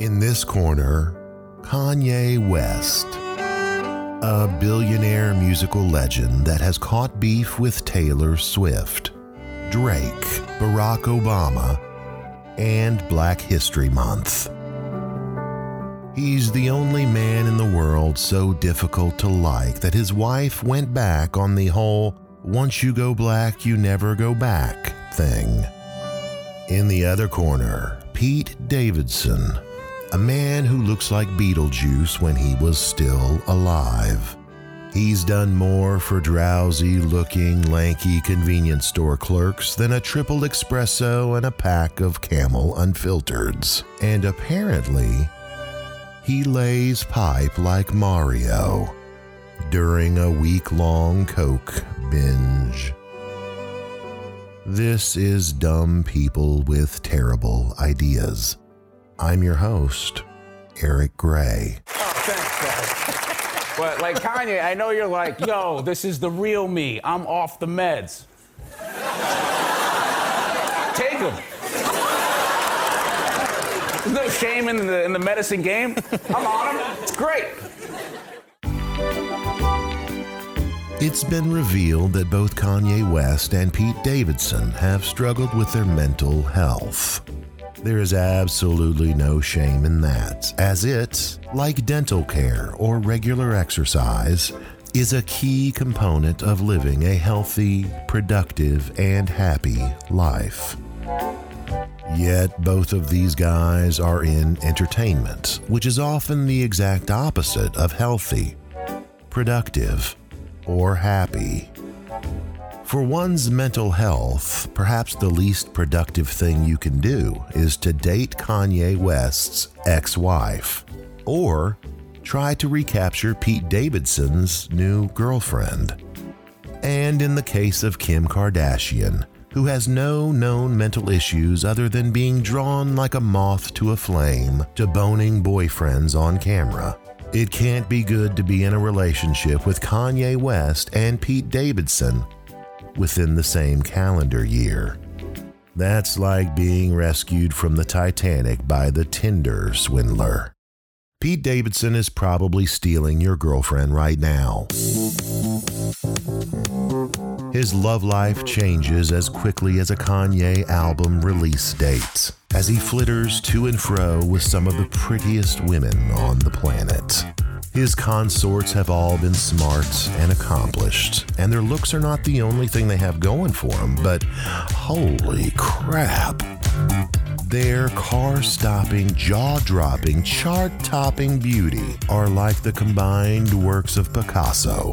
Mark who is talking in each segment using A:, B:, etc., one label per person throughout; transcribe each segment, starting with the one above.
A: In this corner, Kanye West, a billionaire musical legend that has caught beef with Taylor Swift, Drake, Barack Obama, and Black History Month. He's the only man in the world so difficult to like that his wife went back on the whole once you go black, you never go back thing. In the other corner, Pete Davidson, a man who looks like Beetlejuice when he was still alive. He's done more for drowsy looking, lanky convenience store clerks than a triple espresso and a pack of camel unfiltereds. And apparently, he lays pipe like Mario during a week long Coke binge. This is Dumb People with Terrible Ideas. I'm your host, Eric Gray.
B: Oh, thanks, guys. but like Kanye, I know you're like, yo, this is the real me. I'm off the meds. Take them. There's no shame in the, in the medicine game. I'm on them. It's great.
A: It's been revealed that both Kanye West and Pete Davidson have struggled with their mental health. There is absolutely no shame in that, as it, like dental care or regular exercise, is a key component of living a healthy, productive, and happy life. Yet both of these guys are in entertainment, which is often the exact opposite of healthy, productive, or happy. For one's mental health, perhaps the least productive thing you can do is to date Kanye West's ex wife, or try to recapture Pete Davidson's new girlfriend. And in the case of Kim Kardashian, who has no known mental issues other than being drawn like a moth to a flame to boning boyfriends on camera. It can't be good to be in a relationship with Kanye West and Pete Davidson within the same calendar year. That's like being rescued from the Titanic by the Tinder swindler. Pete Davidson is probably stealing your girlfriend right now. His love life changes as quickly as a Kanye album release date, as he flitters to and fro with some of the prettiest women on the planet. His consorts have all been smart and accomplished, and their looks are not the only thing they have going for them, but holy crap. Their car stopping, jaw dropping, chart topping beauty are like the combined works of Picasso.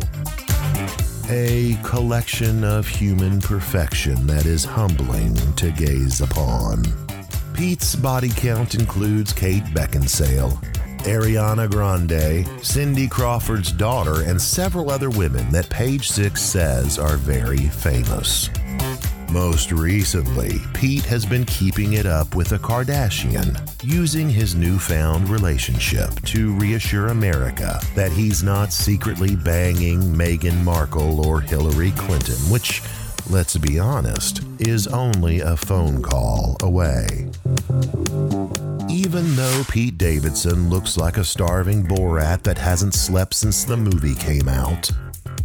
A: A collection of human perfection that is humbling to gaze upon. Pete's body count includes Kate Beckinsale, Ariana Grande, Cindy Crawford's daughter, and several other women that Page Six says are very famous. Most recently, Pete has been keeping it up with a Kardashian, using his newfound relationship to reassure America that he's not secretly banging Meghan Markle or Hillary Clinton, which, let's be honest, is only a phone call away. Even though Pete Davidson looks like a starving Borat that hasn't slept since the movie came out,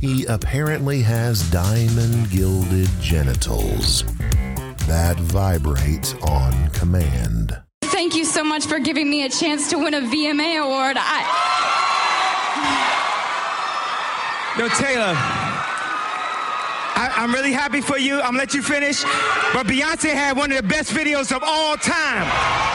A: he apparently has diamond gilded genitals that vibrate on command.
C: Thank you so much for giving me a chance to win a VMA award. I.
D: Yo, Taylor. I, am really happy for you. I'm gonna let you finish. But Beyonce had one of the best videos of all time.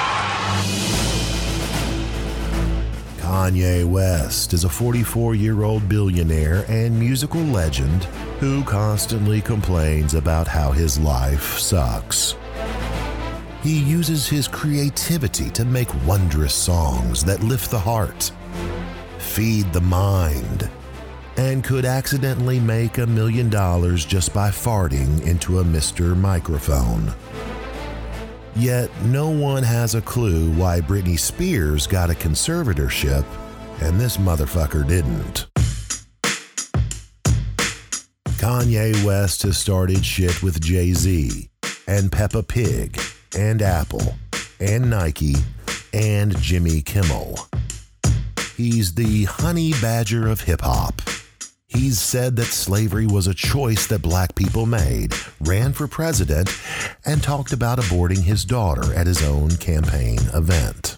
A: Kanye West is a 44 year old billionaire and musical legend who constantly complains about how his life sucks. He uses his creativity to make wondrous songs that lift the heart, feed the mind, and could accidentally make a million dollars just by farting into a Mr. Microphone. Yet no one has a clue why Britney Spears got a conservatorship and this motherfucker didn't. Kanye West has started shit with Jay Z and Peppa Pig and Apple and Nike and Jimmy Kimmel. He's the honey badger of hip hop. He's said that slavery was a choice that black people made, ran for president, and talked about aborting his daughter at his own campaign event.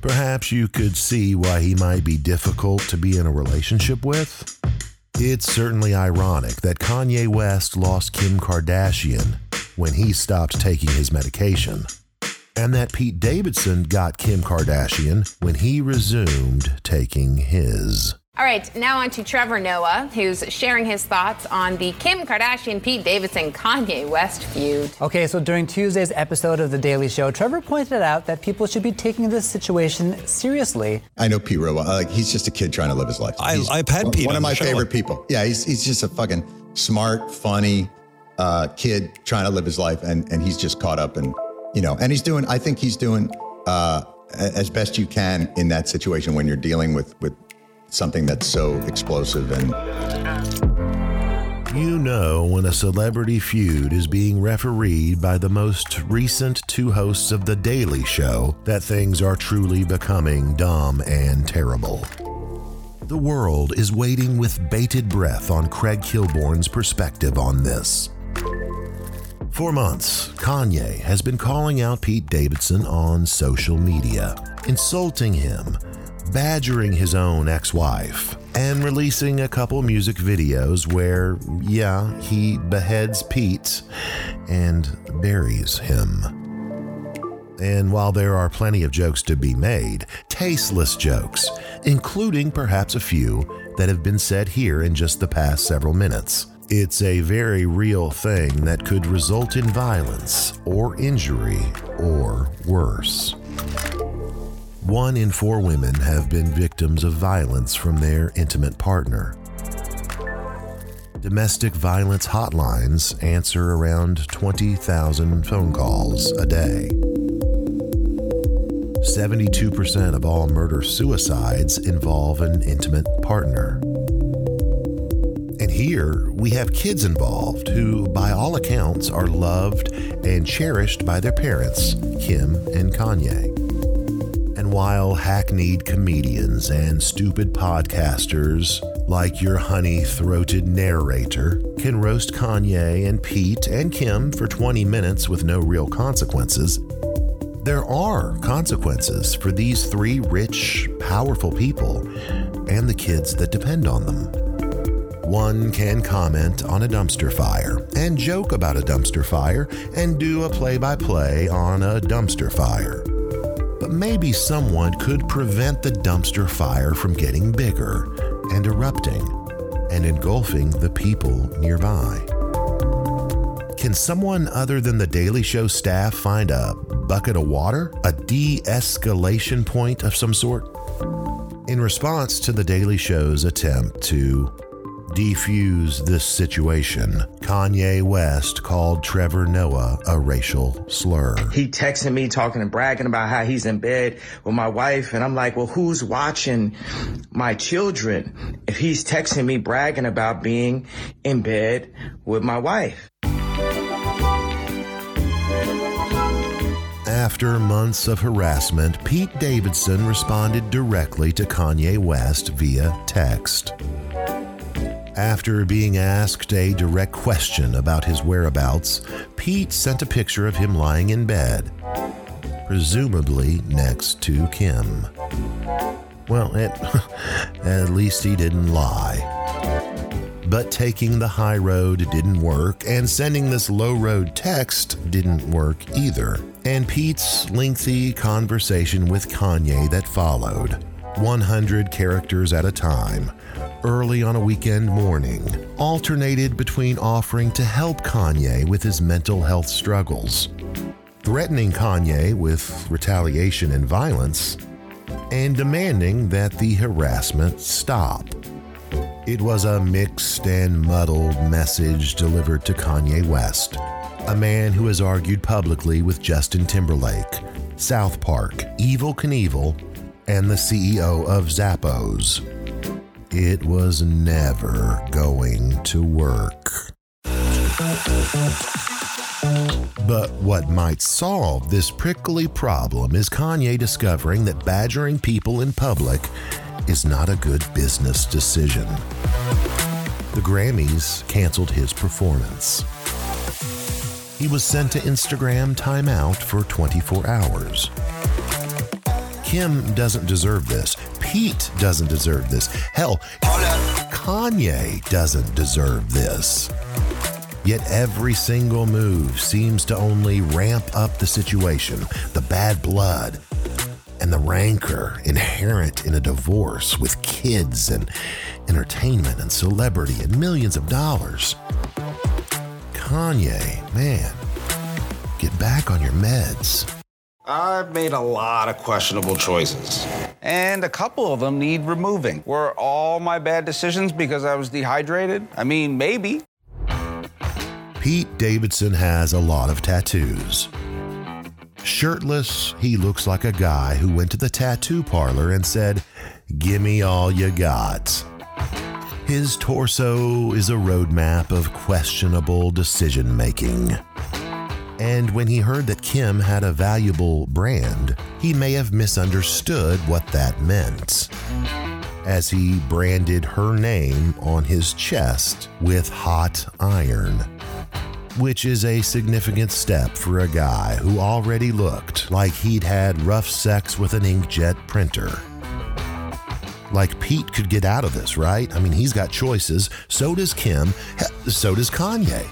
A: Perhaps you could see why he might be difficult to be in a relationship with. It's certainly ironic that Kanye West lost Kim Kardashian when he stopped taking his medication, and that Pete Davidson got Kim Kardashian when he resumed taking his.
E: All right, now on to Trevor Noah, who's sharing his thoughts on the Kim Kardashian, Pete Davidson, Kanye West feud.
F: Okay, so during Tuesday's episode of The Daily Show, Trevor pointed out that people should be taking this situation seriously.
G: I know Pete real well. Like, he's just a kid trying to live his life.
H: I, I've had Pete
G: One
H: on
G: of my
H: show.
G: favorite people. Yeah, he's, he's just a fucking smart, funny uh, kid trying to live his life. And, and he's just caught up and, you know, and he's doing, I think he's doing uh, as best you can in that situation when you're dealing with, with something that's so explosive and
A: You know when a celebrity feud is being refereed by the most recent two hosts of The Daily Show that things are truly becoming dumb and terrible. The world is waiting with bated breath on Craig Kilborn's perspective on this. For months, Kanye has been calling out Pete Davidson on social media, insulting him, badgering his own ex wife, and releasing a couple music videos where, yeah, he beheads Pete and buries him. And while there are plenty of jokes to be made, tasteless jokes, including perhaps a few that have been said here in just the past several minutes, it's a very real thing that could result in violence or injury or worse. One in four women have been victims of violence from their intimate partner. Domestic violence hotlines answer around 20,000 phone calls a day. 72% of all murder suicides involve an intimate partner. And here we have kids involved who, by all accounts, are loved and cherished by their parents, Kim and Kanye. And while hackneyed comedians and stupid podcasters like your honey throated narrator can roast Kanye and Pete and Kim for 20 minutes with no real consequences, there are consequences for these three rich, powerful people and the kids that depend on them. One can comment on a dumpster fire and joke about a dumpster fire and do a play by play on a dumpster fire. But maybe someone could prevent the dumpster fire from getting bigger and erupting and engulfing the people nearby. Can someone other than the Daily Show staff find a bucket of water? A de escalation point of some sort? In response to the Daily Show's attempt to defuse this situation, Kanye West called Trevor Noah a racial slur.
I: he texted me talking and bragging about how he's in bed with my wife and i'm like well who's watching my children if he's texting me bragging about being in bed with my wife
A: After months of harassment, Pete Davidson responded directly to Kanye West via text. After being asked a direct question about his whereabouts, Pete sent a picture of him lying in bed, presumably next to Kim. Well, it, at least he didn't lie. But taking the high road didn't work, and sending this low road text didn't work either. And Pete's lengthy conversation with Kanye that followed, 100 characters at a time, early on a weekend morning, alternated between offering to help Kanye with his mental health struggles, threatening Kanye with retaliation and violence, and demanding that the harassment stop. It was a mixed and muddled message delivered to Kanye West, a man who has argued publicly with Justin Timberlake, South Park, Evel Knievel, and the CEO of Zappos. It was never going to work. But what might solve this prickly problem is Kanye discovering that badgering people in public is not a good business decision. The Grammys canceled his performance. He was sent to Instagram timeout for 24 hours. Kim doesn't deserve this. Pete doesn't deserve this. Hell, Kanye doesn't deserve this. Yet every single move seems to only ramp up the situation, the bad blood, and the rancor inherent in a divorce with kids and entertainment and celebrity and millions of dollars. Kanye, man, get back on your meds.
B: I've made a lot of questionable choices, and a couple of them need removing. Were all my bad decisions because I was dehydrated? I mean, maybe.
A: Pete Davidson has a lot of tattoos. Shirtless, he looks like a guy who went to the tattoo parlor and said, Gimme all you got. His torso is a roadmap of questionable decision making. And when he heard that Kim had a valuable brand, he may have misunderstood what that meant. As he branded her name on his chest with hot iron, which is a significant step for a guy who already looked like he'd had rough sex with an inkjet printer. Like Pete could get out of this, right? I mean, he's got choices. So does Kim. So does Kanye.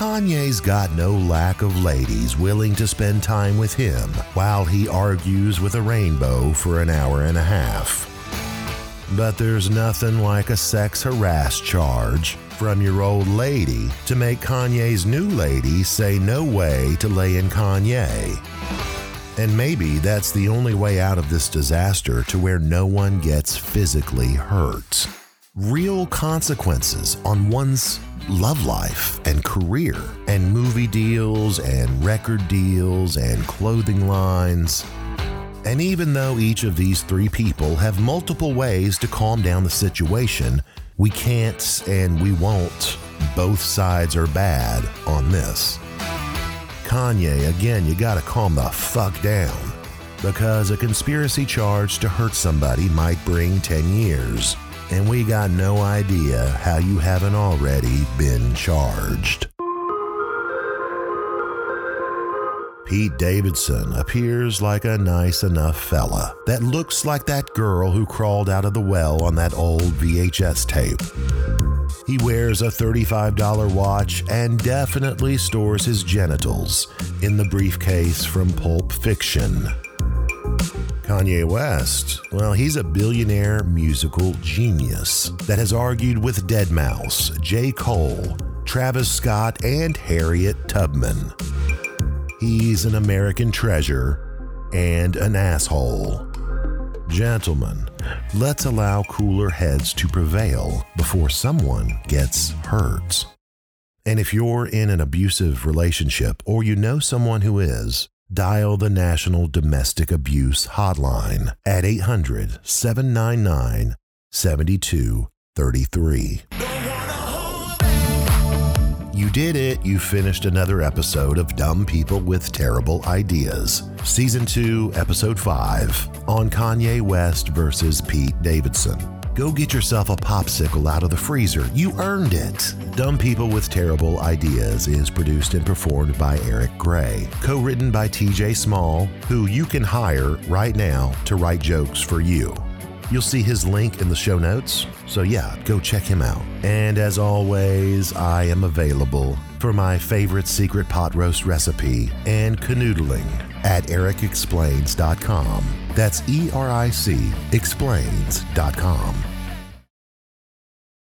A: Kanye's got no lack of ladies willing to spend time with him while he argues with a rainbow for an hour and a half. But there's nothing like a sex harass charge from your old lady to make Kanye's new lady say no way to lay in Kanye. And maybe that's the only way out of this disaster to where no one gets physically hurt. Real consequences on one's love life and career, and movie deals, and record deals, and clothing lines. And even though each of these three people have multiple ways to calm down the situation, we can't and we won't. Both sides are bad on this. Kanye, again, you gotta calm the fuck down. Because a conspiracy charge to hurt somebody might bring 10 years and we got no idea how you haven't already been charged. Pete Davidson appears like a nice enough fella that looks like that girl who crawled out of the well on that old VHS tape. He wears a $35 watch and definitely stores his genitals in the briefcase from Pulp Fiction. Kanye West, well, he's a billionaire musical genius that has argued with Deadmau5, J. Cole, Travis Scott, and Harriet Tubman. He's an American treasure and an asshole. Gentlemen, let's allow cooler heads to prevail before someone gets hurt. And if you're in an abusive relationship or you know someone who is, dial the National Domestic Abuse Hotline at 800 799 7233. You did it. You finished another episode of Dumb People with Terrible Ideas. Season 2, Episode 5 on Kanye West versus Pete Davidson. Go get yourself a popsicle out of the freezer. You earned it. Dumb People with Terrible Ideas is produced and performed by Eric Gray. Co written by TJ Small, who you can hire right now to write jokes for you. You'll see his link in the show notes. So, yeah, go check him out. And as always, I am available for my favorite secret pot roast recipe and canoodling at ericexplains.com. That's E R I C explains.com.